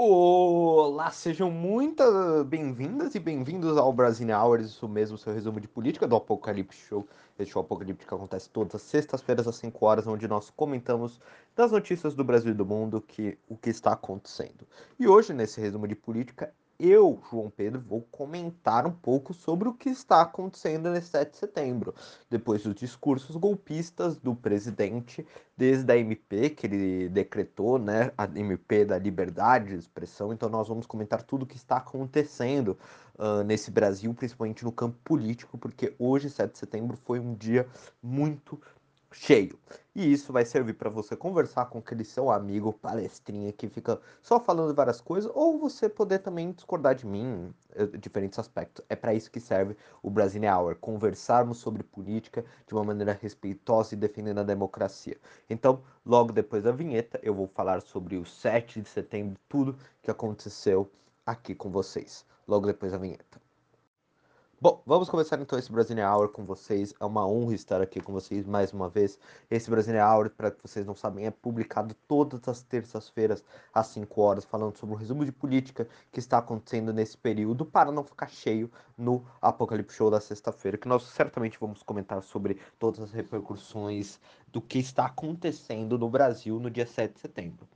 Olá, sejam muito bem-vindas e bem-vindos ao Brasil Hours, isso mesmo, seu resumo de política do Apocalipse Show. Este show Apocalipse que acontece todas as sextas-feiras às 5 horas, onde nós comentamos das notícias do Brasil e do mundo, que, o que está acontecendo. E hoje, nesse resumo de política, eu, João Pedro, vou comentar um pouco sobre o que está acontecendo nesse 7 de setembro, depois dos discursos golpistas do presidente, desde a MP que ele decretou, né, a MP da liberdade de expressão. Então nós vamos comentar tudo o que está acontecendo uh, nesse Brasil, principalmente no campo político, porque hoje, 7 de setembro, foi um dia muito cheio. E isso vai servir para você conversar com aquele seu amigo palestrinha que fica só falando várias coisas, ou você poder também discordar de mim em eh, diferentes aspectos. É para isso que serve o Brasil Hour, conversarmos sobre política de uma maneira respeitosa e defendendo a democracia. Então, logo depois da vinheta, eu vou falar sobre o 7 de setembro, tudo que aconteceu aqui com vocês. Logo depois da vinheta. Bom, vamos começar então esse Brasília Hour com vocês. É uma honra estar aqui com vocês mais uma vez. Esse Brasília Hour, para que vocês não sabem, é publicado todas as terças-feiras às 5 horas, falando sobre o resumo de política que está acontecendo nesse período, para não ficar cheio no Apocalipse Show da sexta-feira, que nós certamente vamos comentar sobre todas as repercussões do que está acontecendo no Brasil no dia 7 de setembro.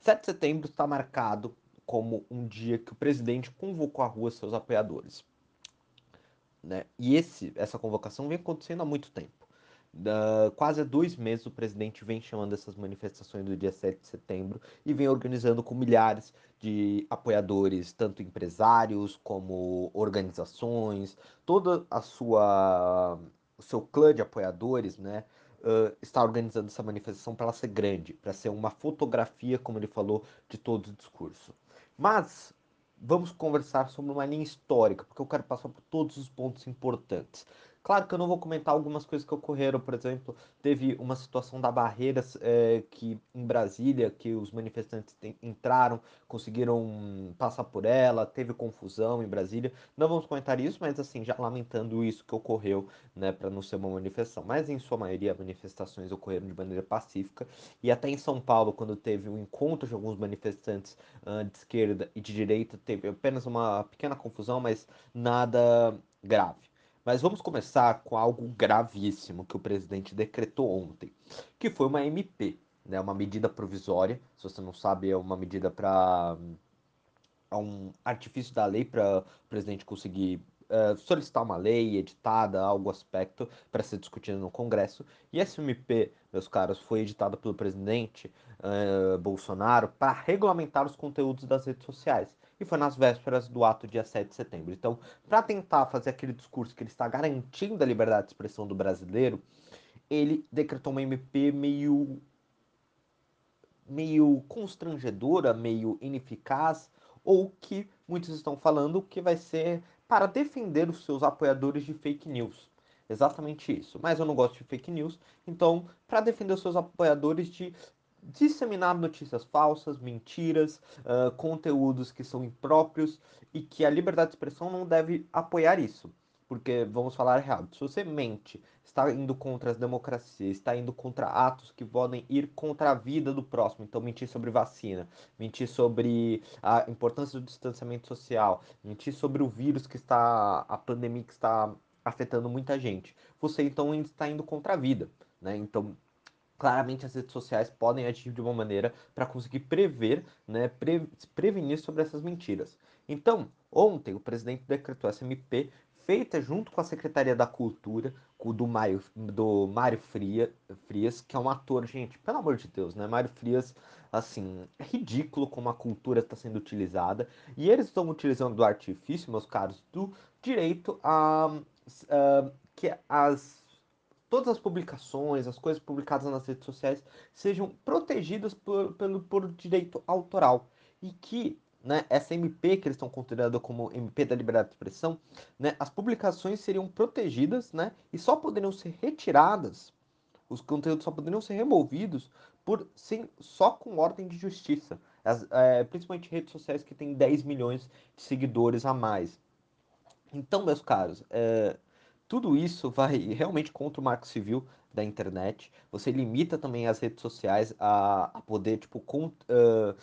7 de setembro está marcado como um dia que o presidente convocou à rua seus apoiadores. Né? E esse, essa convocação vem acontecendo há muito tempo. Da, quase há dois meses o presidente vem chamando essas manifestações do dia 7 de setembro e vem organizando com milhares de apoiadores, tanto empresários como organizações, toda a sua o seu clã de apoiadores, né, uh, está organizando essa manifestação para ela ser grande, para ser uma fotografia, como ele falou, de todo o discurso. Mas vamos conversar sobre uma linha histórica, porque eu quero passar por todos os pontos importantes. Claro que eu não vou comentar algumas coisas que ocorreram, por exemplo, teve uma situação da barreira é, que em Brasília, que os manifestantes entraram, conseguiram passar por ela, teve confusão em Brasília. Não vamos comentar isso, mas assim, já lamentando isso que ocorreu, né, para não ser uma manifestação. Mas em sua maioria, manifestações ocorreram de maneira pacífica. E até em São Paulo, quando teve um encontro de alguns manifestantes uh, de esquerda e de direita, teve apenas uma pequena confusão, mas nada grave. Mas vamos começar com algo gravíssimo que o presidente decretou ontem, que foi uma MP, né, uma medida provisória. Se você não sabe, é uma medida para é um artifício da lei para o presidente conseguir uh, solicitar uma lei editada, algo aspecto para ser discutido no Congresso. E essa MP, meus caros, foi editada pelo presidente uh, Bolsonaro para regulamentar os conteúdos das redes sociais e foi nas vésperas do ato dia 7 de setembro. Então, para tentar fazer aquele discurso que ele está garantindo a liberdade de expressão do brasileiro, ele decretou uma MP meio meio constrangedora, meio ineficaz, ou que muitos estão falando que vai ser para defender os seus apoiadores de fake news. Exatamente isso. Mas eu não gosto de fake news, então, para defender os seus apoiadores de disseminar notícias falsas, mentiras, uh, conteúdos que são impróprios e que a liberdade de expressão não deve apoiar isso. Porque, vamos falar real, se você mente, está indo contra as democracias, está indo contra atos que podem ir contra a vida do próximo. Então, mentir sobre vacina, mentir sobre a importância do distanciamento social, mentir sobre o vírus que está, a pandemia que está afetando muita gente. Você, então, está indo contra a vida. Né? Então, claramente as redes sociais podem agir de uma maneira para conseguir prever, né, pre prevenir sobre essas mentiras. Então, ontem o presidente decretou essa MP feita junto com a Secretaria da Cultura, do Mário, do Mário Fria, Frias, que é um ator, gente, pelo amor de Deus, né? Mário Frias, assim, é ridículo como a cultura está sendo utilizada. E eles estão utilizando do artifício, meus caros, do direito a, a que as todas as publicações, as coisas publicadas nas redes sociais sejam protegidas por, pelo, por direito autoral. E que né, essa MP, que eles estão considerando como MP da liberdade de expressão, né, as publicações seriam protegidas né, e só poderiam ser retiradas, os conteúdos só poderiam ser removidos por sim, só com ordem de justiça. As, é, principalmente redes sociais que têm 10 milhões de seguidores a mais. Então, meus caros, é, tudo isso vai realmente contra o marco civil da internet. Você limita também as redes sociais a, a poder, tipo, com, uh,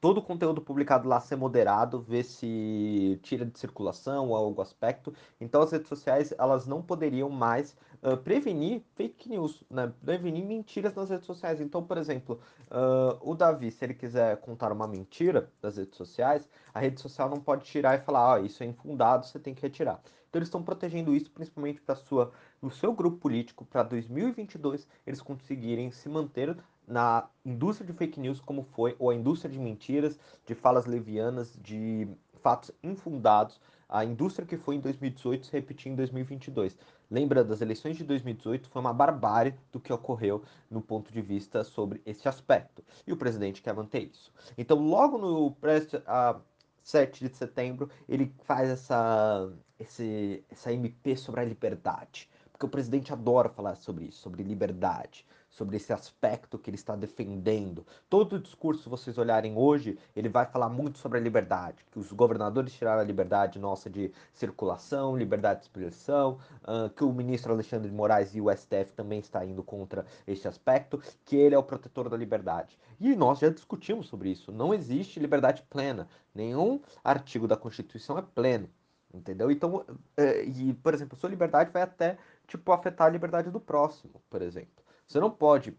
todo o conteúdo publicado lá ser moderado, ver se tira de circulação ou algum aspecto. Então as redes sociais elas não poderiam mais uh, prevenir fake news, né? prevenir mentiras nas redes sociais. Então, por exemplo, uh, o Davi, se ele quiser contar uma mentira das redes sociais, a rede social não pode tirar e falar, ah, isso é infundado, você tem que retirar. Então eles estão protegendo isso principalmente para sua, o seu grupo político para 2022 eles conseguirem se manter na indústria de fake news como foi, ou a indústria de mentiras, de falas levianas, de fatos infundados, a indústria que foi em 2018 se repetir em 2022. Lembra das eleições de 2018? Foi uma barbárie do que ocorreu no ponto de vista sobre esse aspecto. E o presidente quer manter isso. Então, logo no uh, 7 de setembro, ele faz essa, esse, essa MP sobre a liberdade. Porque o presidente adora falar sobre isso, sobre liberdade sobre esse aspecto que ele está defendendo. Todo o discurso, se vocês olharem hoje, ele vai falar muito sobre a liberdade, que os governadores tiraram a liberdade nossa de circulação, liberdade de expressão, uh, que o ministro Alexandre de Moraes e o STF também está indo contra esse aspecto, que ele é o protetor da liberdade. E nós já discutimos sobre isso. Não existe liberdade plena. Nenhum artigo da Constituição é pleno. Entendeu? Então, é, e, por exemplo, sua liberdade vai até, tipo, afetar a liberdade do próximo, por exemplo. Você não pode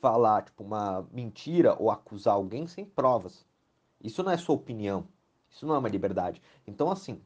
falar tipo uma mentira ou acusar alguém sem provas. Isso não é sua opinião. Isso não é uma liberdade. Então, assim,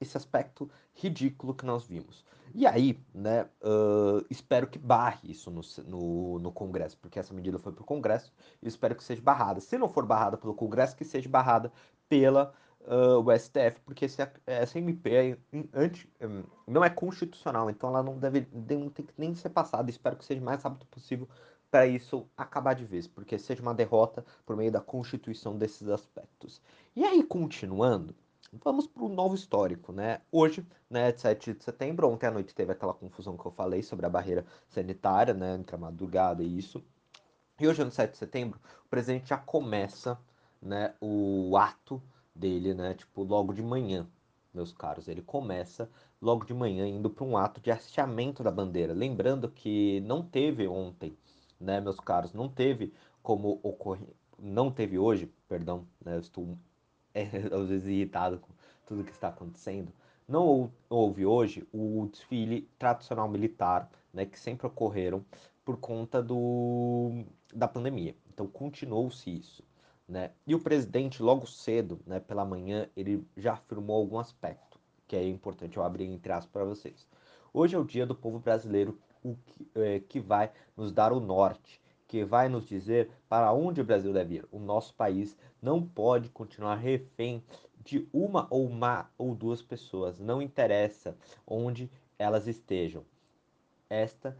esse aspecto ridículo que nós vimos. E aí, né, uh, espero que barre isso no, no, no, Congresso, porque essa medida foi para o Congresso e espero que seja barrada. Se não for barrada pelo Congresso, que seja barrada pela uh, o STF, porque esse, essa MP é anti, um, não é constitucional, então ela não deve não tem que nem ser passada. Espero que seja o mais rápido possível para isso acabar de vez, porque seja uma derrota por meio da constituição desses aspectos. E aí, continuando, vamos para o novo histórico, né? Hoje, né, 7 de setembro, ontem à noite teve aquela confusão que eu falei sobre a barreira sanitária, né, entre a madrugada e isso. E hoje, no 7 de setembro, o presidente já começa, né, o ato dele, né? Tipo, logo de manhã, meus caros. Ele começa logo de manhã indo para um ato de hasteamento da bandeira. Lembrando que não teve ontem, né, meus caros? Não teve como ocorrer. Não teve hoje, perdão, né? Eu estou é, às vezes irritado com tudo que está acontecendo. Não houve hoje o desfile tradicional militar, né, que sempre ocorreram por conta do, da pandemia. Então continuou-se isso. Né? E o presidente, logo cedo, né, pela manhã, ele já afirmou algum aspecto, que é importante eu abrir entre aspas para vocês. Hoje é o dia do povo brasileiro o que, é, que vai nos dar o norte, que vai nos dizer para onde o Brasil deve ir. O nosso país não pode continuar refém de uma ou uma ou duas pessoas, não interessa onde elas estejam. Esta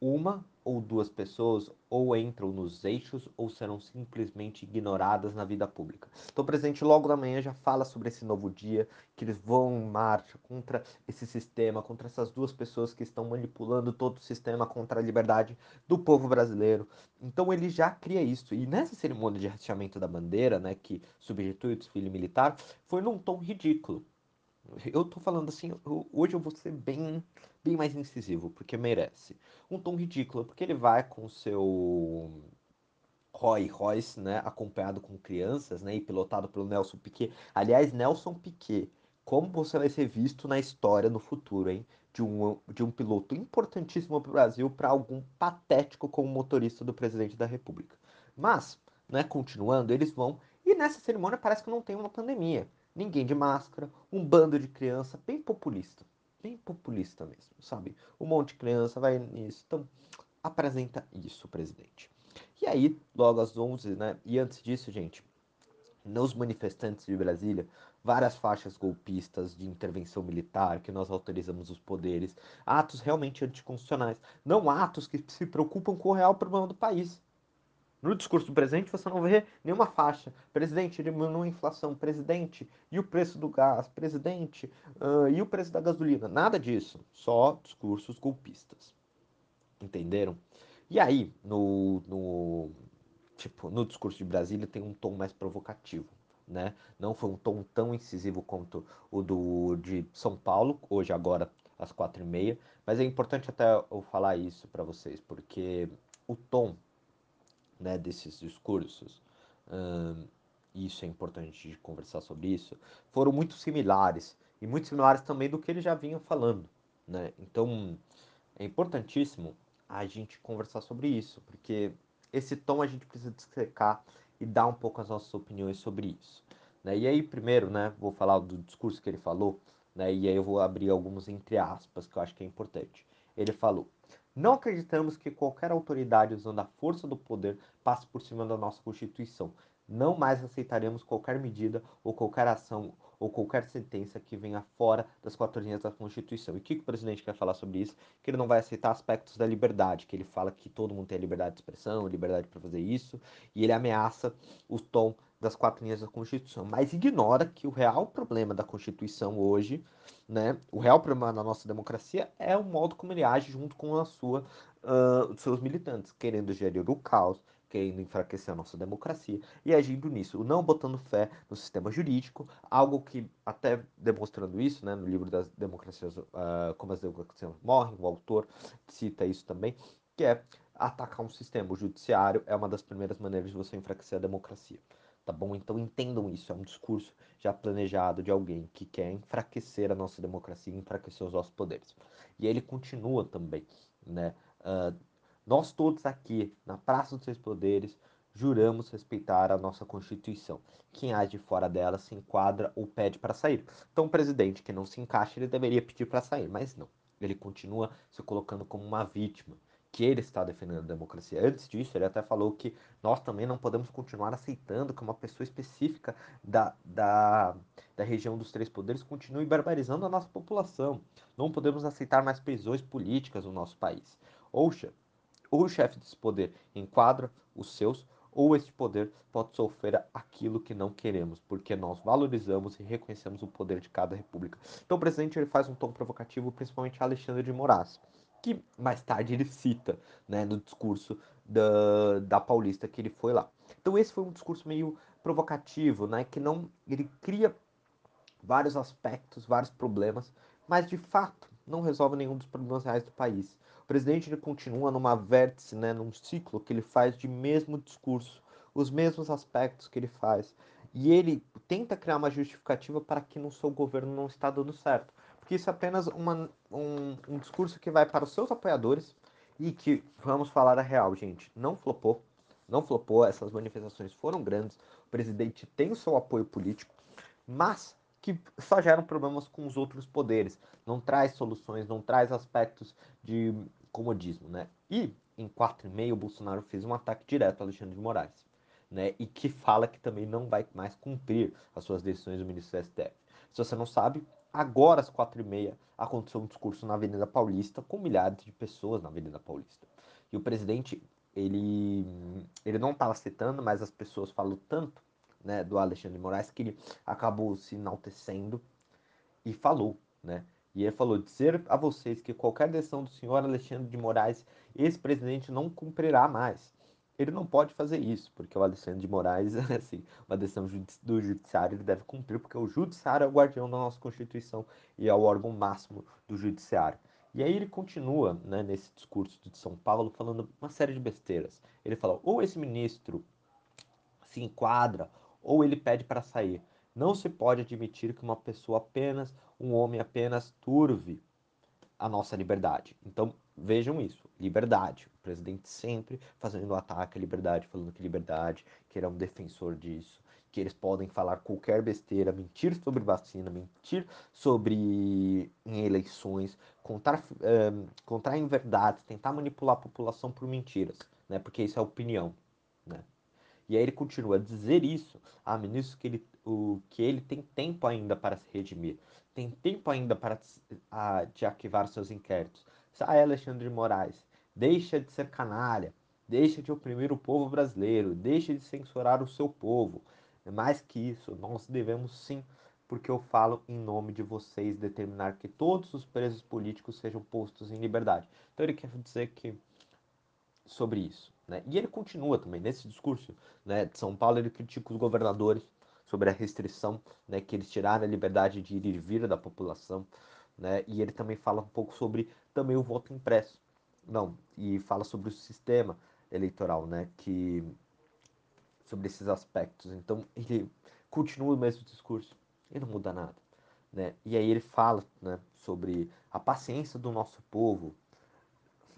uma ou duas pessoas ou entram nos eixos ou serão simplesmente ignoradas na vida pública. Então, o presidente logo da manhã já fala sobre esse novo dia, que eles vão em marcha contra esse sistema, contra essas duas pessoas que estão manipulando todo o sistema contra a liberdade do povo brasileiro. Então, ele já cria isso. E nessa cerimônia de hasteamento da bandeira, né, que substitui o desfile militar, foi num tom ridículo. Eu tô falando assim, hoje eu vou ser bem, bem mais incisivo, porque merece. Um tom ridículo, porque ele vai com o seu Roy Royce, né, acompanhado com crianças, né, e pilotado pelo Nelson Piquet. Aliás, Nelson Piquet, como você vai ser visto na história no futuro, hein? De um, de um piloto importantíssimo para o Brasil para algum patético como motorista do presidente da República. Mas, né, continuando, eles vão. E nessa cerimônia parece que não tem uma pandemia ninguém de máscara, um bando de criança bem populista, bem populista mesmo, sabe? Um monte de criança vai nisso. Então, apresenta isso, presidente. E aí, logo às 11, né? E antes disso, gente, nos manifestantes de Brasília, várias faixas golpistas de intervenção militar, que nós autorizamos os poderes, atos realmente anticonstitucionais, não atos que se preocupam com o real problema do país. No discurso do presidente você não vê nenhuma faixa. Presidente, diminui a inflação. Presidente, e o preço do gás? Presidente, uh, e o preço da gasolina? Nada disso. Só discursos golpistas. Entenderam? E aí, no, no, tipo, no discurso de Brasília tem um tom mais provocativo. Né? Não foi um tom tão incisivo quanto o do de São Paulo, hoje agora às quatro e meia, mas é importante até eu falar isso para vocês, porque o tom né, desses discursos hum, isso é importante de conversar sobre isso, foram muito similares e muito similares também do que ele já vinha falando, né? Então é importantíssimo a gente conversar sobre isso, porque esse tom a gente precisa dissecar e dar um pouco as nossas opiniões sobre isso. Né? E aí, primeiro, né, vou falar do discurso que ele falou, né, e aí eu vou abrir alguns entre aspas que eu acho que é importante. Ele falou: Não acreditamos que qualquer autoridade usando a força do poder passe por cima da nossa Constituição. Não mais aceitaremos qualquer medida ou qualquer ação ou qualquer sentença que venha fora das quatro linhas da Constituição. E o que o presidente quer falar sobre isso? Que ele não vai aceitar aspectos da liberdade, que ele fala que todo mundo tem a liberdade de expressão, liberdade para fazer isso, e ele ameaça o tom das quatro linhas da Constituição, mas ignora que o real problema da Constituição hoje, né, o real problema da nossa democracia é o modo como ele age junto com a sua, uh, seus militantes, querendo gerir o caos, querendo enfraquecer a nossa democracia e agindo nisso, não botando fé no sistema jurídico, algo que até demonstrando isso, né, no livro das democracias, uh, como as democracias morrem, o autor cita isso também, que é atacar um sistema. O judiciário é uma das primeiras maneiras de você enfraquecer a democracia tá bom? Então entendam isso, é um discurso já planejado de alguém que quer enfraquecer a nossa democracia, enfraquecer os nossos poderes. E ele continua também, né? Uh, nós todos aqui, na Praça dos Três Poderes, juramos respeitar a nossa Constituição. Quem age fora dela se enquadra ou pede para sair. Então, o presidente que não se encaixa, ele deveria pedir para sair, mas não. Ele continua se colocando como uma vítima que ele está defendendo a democracia. Antes disso, ele até falou que nós também não podemos continuar aceitando que uma pessoa específica da, da, da região dos três poderes continue barbarizando a nossa população. Não podemos aceitar mais prisões políticas no nosso país. Ou, ou o chefe desse poder enquadra os seus, ou este poder pode sofrer aquilo que não queremos, porque nós valorizamos e reconhecemos o poder de cada república. Então o presidente ele faz um tom provocativo, principalmente a Alexandre de Moraes que mais tarde ele cita né, no discurso da, da Paulista que ele foi lá. Então esse foi um discurso meio provocativo, né, que não ele cria vários aspectos, vários problemas, mas de fato não resolve nenhum dos problemas reais do país. Presidente ele continua numa vértice, né, num ciclo que ele faz de mesmo discurso, os mesmos aspectos que ele faz, e ele tenta criar uma justificativa para que no seu governo não está dando certo. Que isso é apenas uma, um, um discurso que vai para os seus apoiadores e que, vamos falar a real, gente, não flopou, não flopou, essas manifestações foram grandes, o presidente tem o seu apoio político, mas que só geram problemas com os outros poderes, não traz soluções, não traz aspectos de comodismo, né? E em 4,5 o Bolsonaro fez um ataque direto a Alexandre de Moraes, né? E que fala que também não vai mais cumprir as suas decisões do ministro do STF. Se você não sabe, Agora, às quatro e meia, aconteceu um discurso na Avenida Paulista com milhares de pessoas na Avenida Paulista. E o presidente, ele, ele não estava citando, mas as pessoas falam tanto né, do Alexandre de Moraes que ele acabou se enaltecendo e falou, né? E ele falou: dizer a vocês que qualquer decisão do senhor Alexandre de Moraes, esse presidente não cumprirá mais ele não pode fazer isso, porque o Alexandre de Moraes, assim, uma decisão do judiciário ele deve cumprir, porque o judiciário é o guardião da nossa Constituição e é o órgão máximo do judiciário. E aí ele continua, né, nesse discurso de São Paulo, falando uma série de besteiras. Ele fala, ou esse ministro se enquadra, ou ele pede para sair. Não se pode admitir que uma pessoa apenas, um homem apenas turve a nossa liberdade. Então, vejam isso, liberdade. O presidente sempre fazendo ataque à liberdade, falando que liberdade, que ele é um defensor disso, que eles podem falar qualquer besteira, mentir sobre vacina, mentir sobre eleições, contar, é, contar em verdades, tentar manipular a população por mentiras, né? Porque isso é opinião, né? E aí ele continua a dizer isso a ministro que ele, o, que ele tem tempo ainda para se redimir, tem tempo ainda para a, de arquivar seus inquéritos. Sai Alexandre de Moraes, deixa de ser canalha, deixa de oprimir o povo brasileiro, deixa de censurar o seu povo. É mais que isso, nós devemos sim, porque eu falo em nome de vocês, determinar que todos os presos políticos sejam postos em liberdade. Então ele quer dizer que sobre isso. Né? E ele continua também nesse discurso né, de São Paulo, ele critica os governadores sobre a restrição né, que eles tiraram a liberdade de ir e vir da população. Né? E ele também fala um pouco sobre também o voto impresso. Não, e fala sobre o sistema eleitoral, né? Que sobre esses aspectos. Então ele continua o mesmo discurso e não muda nada. Né? E aí ele fala né, sobre a paciência do nosso povo.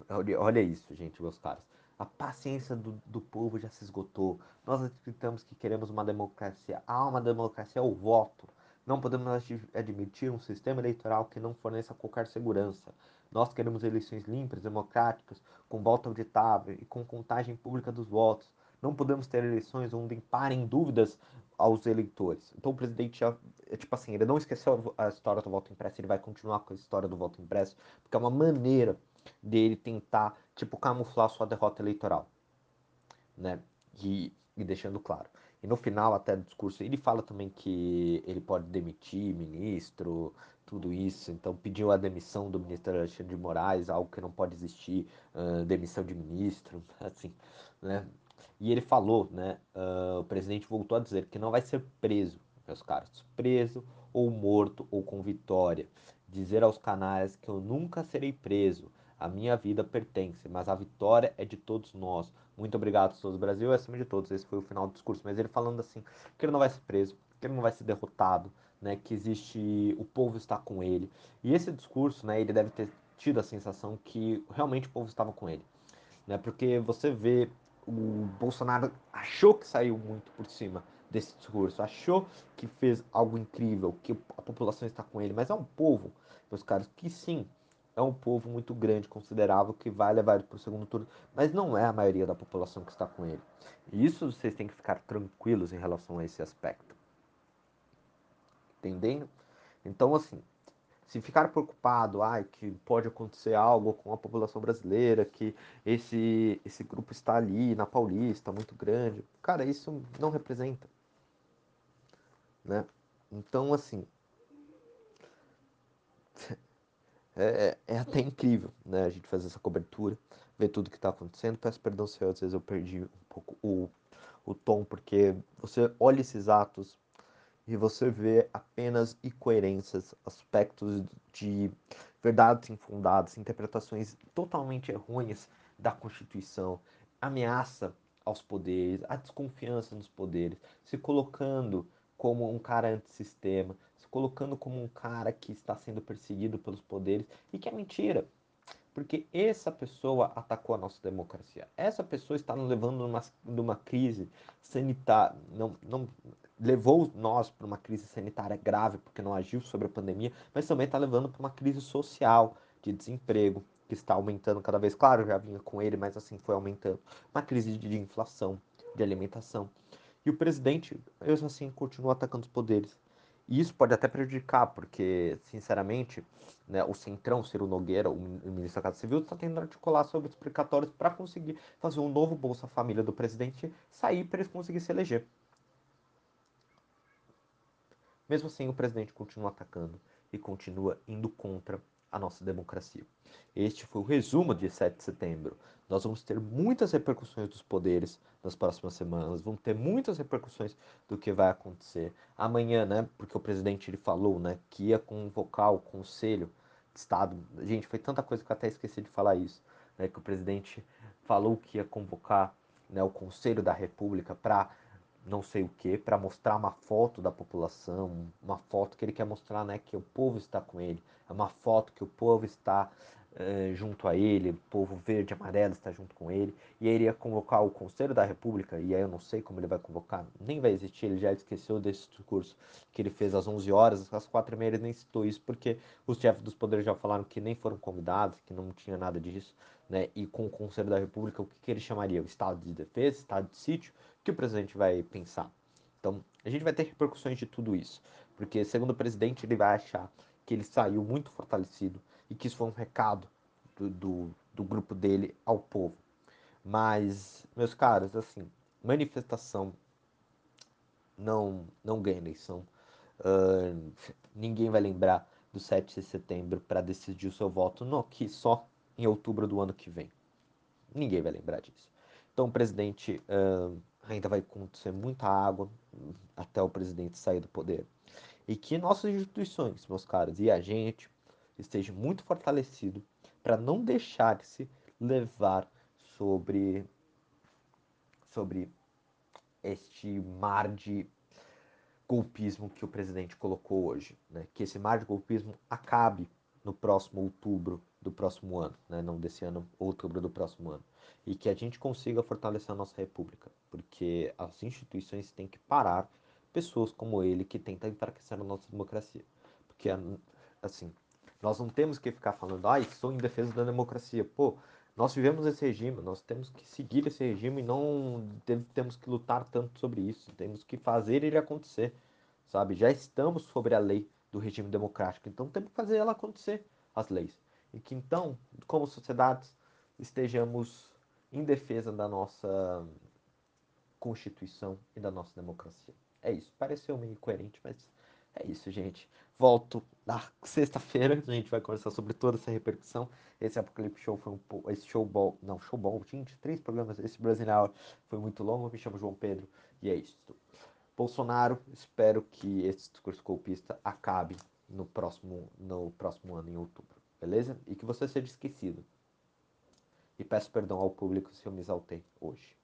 Olha, olha isso, gente, meus caros. A paciência do, do povo já se esgotou. Nós acreditamos que queremos uma democracia. Há uma democracia ao voto. Não podemos admitir um sistema eleitoral que não forneça qualquer segurança. Nós queremos eleições limpas, democráticas, com voto auditável e com contagem pública dos votos. Não podemos ter eleições onde parem dúvidas aos eleitores. Então o presidente já, é tipo assim, ele não esqueceu a história do voto impresso, ele vai continuar com a história do voto impresso, porque é uma maneira dele tentar, tipo, camuflar sua derrota eleitoral, né? E, e deixando claro. E no final, até do discurso, ele fala também que ele pode demitir ministro, tudo isso. Então, pediu a demissão do ministro Alexandre de Moraes, algo que não pode existir, uh, demissão de ministro, assim, né? E ele falou, né? Uh, o presidente voltou a dizer que não vai ser preso, meus caros, preso ou morto ou com vitória. Dizer aos canais que eu nunca serei preso. A minha vida pertence, mas a vitória é de todos nós. Muito obrigado, todos Brasil, e acima de todos. Esse foi o final do discurso. Mas ele falando assim, que ele não vai ser preso, que ele não vai ser derrotado, né? Que existe, o povo está com ele. E esse discurso, né? Ele deve ter tido a sensação que realmente o povo estava com ele, né? Porque você vê o Bolsonaro achou que saiu muito por cima desse discurso, achou que fez algo incrível, que a população está com ele, mas é um povo, meus caros, que sim, é um povo muito grande, considerável, que vai levar ele para o segundo turno, mas não é a maioria da população que está com ele. E isso vocês têm que ficar tranquilos em relação a esse aspecto. Entendendo? Então, assim, se ficar preocupado, ah, que pode acontecer algo com a população brasileira, que esse, esse grupo está ali na Paulista, muito grande, cara, isso não representa. Né? Então, assim, é, é, até incrível né, a gente fazer essa cobertura, ver tudo que está acontecendo. Peço perdão se às vezes eu perdi um pouco o, o tom, porque você olha esses atos e você vê apenas incoerências, aspectos de verdades infundadas, interpretações totalmente errôneas da Constituição, ameaça aos poderes, a desconfiança nos poderes, se colocando como um cara antissistema, colocando como um cara que está sendo perseguido pelos poderes e que é mentira. Porque essa pessoa atacou a nossa democracia. Essa pessoa está nos levando numa, numa crise sanitária, não, não, levou nós para uma crise sanitária grave porque não agiu sobre a pandemia, mas também está levando para uma crise social de desemprego que está aumentando cada vez. Claro, já vinha com ele, mas assim foi aumentando. Uma crise de inflação, de alimentação. E o presidente, mesmo assim, continua atacando os poderes. E isso pode até prejudicar, porque, sinceramente, né, o Centrão, Ciro Nogueira, o ministro da Casa Civil, está tentando articular sobre os precatórios para conseguir fazer um novo Bolsa Família do presidente sair para eles conseguirem se eleger. Mesmo assim, o presidente continua atacando e continua indo contra a nossa democracia. Este foi o resumo de 7 de setembro. Nós vamos ter muitas repercussões dos poderes nas próximas semanas, vamos ter muitas repercussões do que vai acontecer amanhã, né? Porque o presidente ele falou, né, que ia convocar o Conselho de Estado. Gente, foi tanta coisa que eu até esqueci de falar isso, né? Que o presidente falou que ia convocar né, o Conselho da República para não sei o que, para mostrar uma foto da população, uma foto que ele quer mostrar, né, que o povo está com ele, é uma foto que o povo está eh, junto a ele, o povo verde amarelo está junto com ele, e ele ia convocar o Conselho da República, e aí eu não sei como ele vai convocar, nem vai existir, ele já esqueceu desse discurso que ele fez às 11 horas, às 4 e meia ele nem citou isso, porque os chefes dos poderes já falaram que nem foram convidados, que não tinha nada disso, né, e com o Conselho da República, o que, que ele chamaria? O Estado de Defesa, Estado de Sítio, que o presidente vai pensar. Então, a gente vai ter repercussões de tudo isso, porque segundo o presidente, ele vai achar que ele saiu muito fortalecido e que isso foi um recado do, do, do grupo dele ao povo. Mas, meus caros, assim, manifestação não, não ganha eleição. Uh, ninguém vai lembrar do 7 de setembro para decidir o seu voto no que só em outubro do ano que vem. Ninguém vai lembrar disso. Então, o presidente uh, ainda vai acontecer muita água até o presidente sair do poder. E que nossas instituições, meus caros, e a gente esteja muito fortalecido para não deixar-se levar sobre sobre este mar de golpismo que o presidente colocou hoje, né? Que esse mar de golpismo acabe no próximo outubro do próximo ano, né? Não desse ano, outubro do próximo ano, e que a gente consiga fortalecer a nossa república, porque as instituições têm que parar pessoas como ele que tentam enfraquecer a nossa democracia, porque assim nós não temos que ficar falando, ah, estou em defesa da democracia. Pô, nós vivemos esse regime, nós temos que seguir esse regime e não temos que lutar tanto sobre isso. Temos que fazer ele acontecer, sabe? Já estamos sobre a lei do regime democrático, então temos que fazer ela acontecer, as leis. E que então, como sociedades, estejamos em defesa da nossa Constituição e da nossa democracia. É isso. Pareceu meio coerente, mas é isso, gente. Volto na sexta-feira, a gente vai conversar sobre toda essa repercussão. Esse Apocalipse Show foi um pouco. Esse show bom. Não, bom, gente, três programas. Esse brasileiro foi muito longo. Me chamo João Pedro e é isso. Bolsonaro, espero que esse discurso golpista acabe no próximo, no próximo ano, em outubro, beleza? E que você seja esquecido. E peço perdão ao público se eu me exaltei hoje.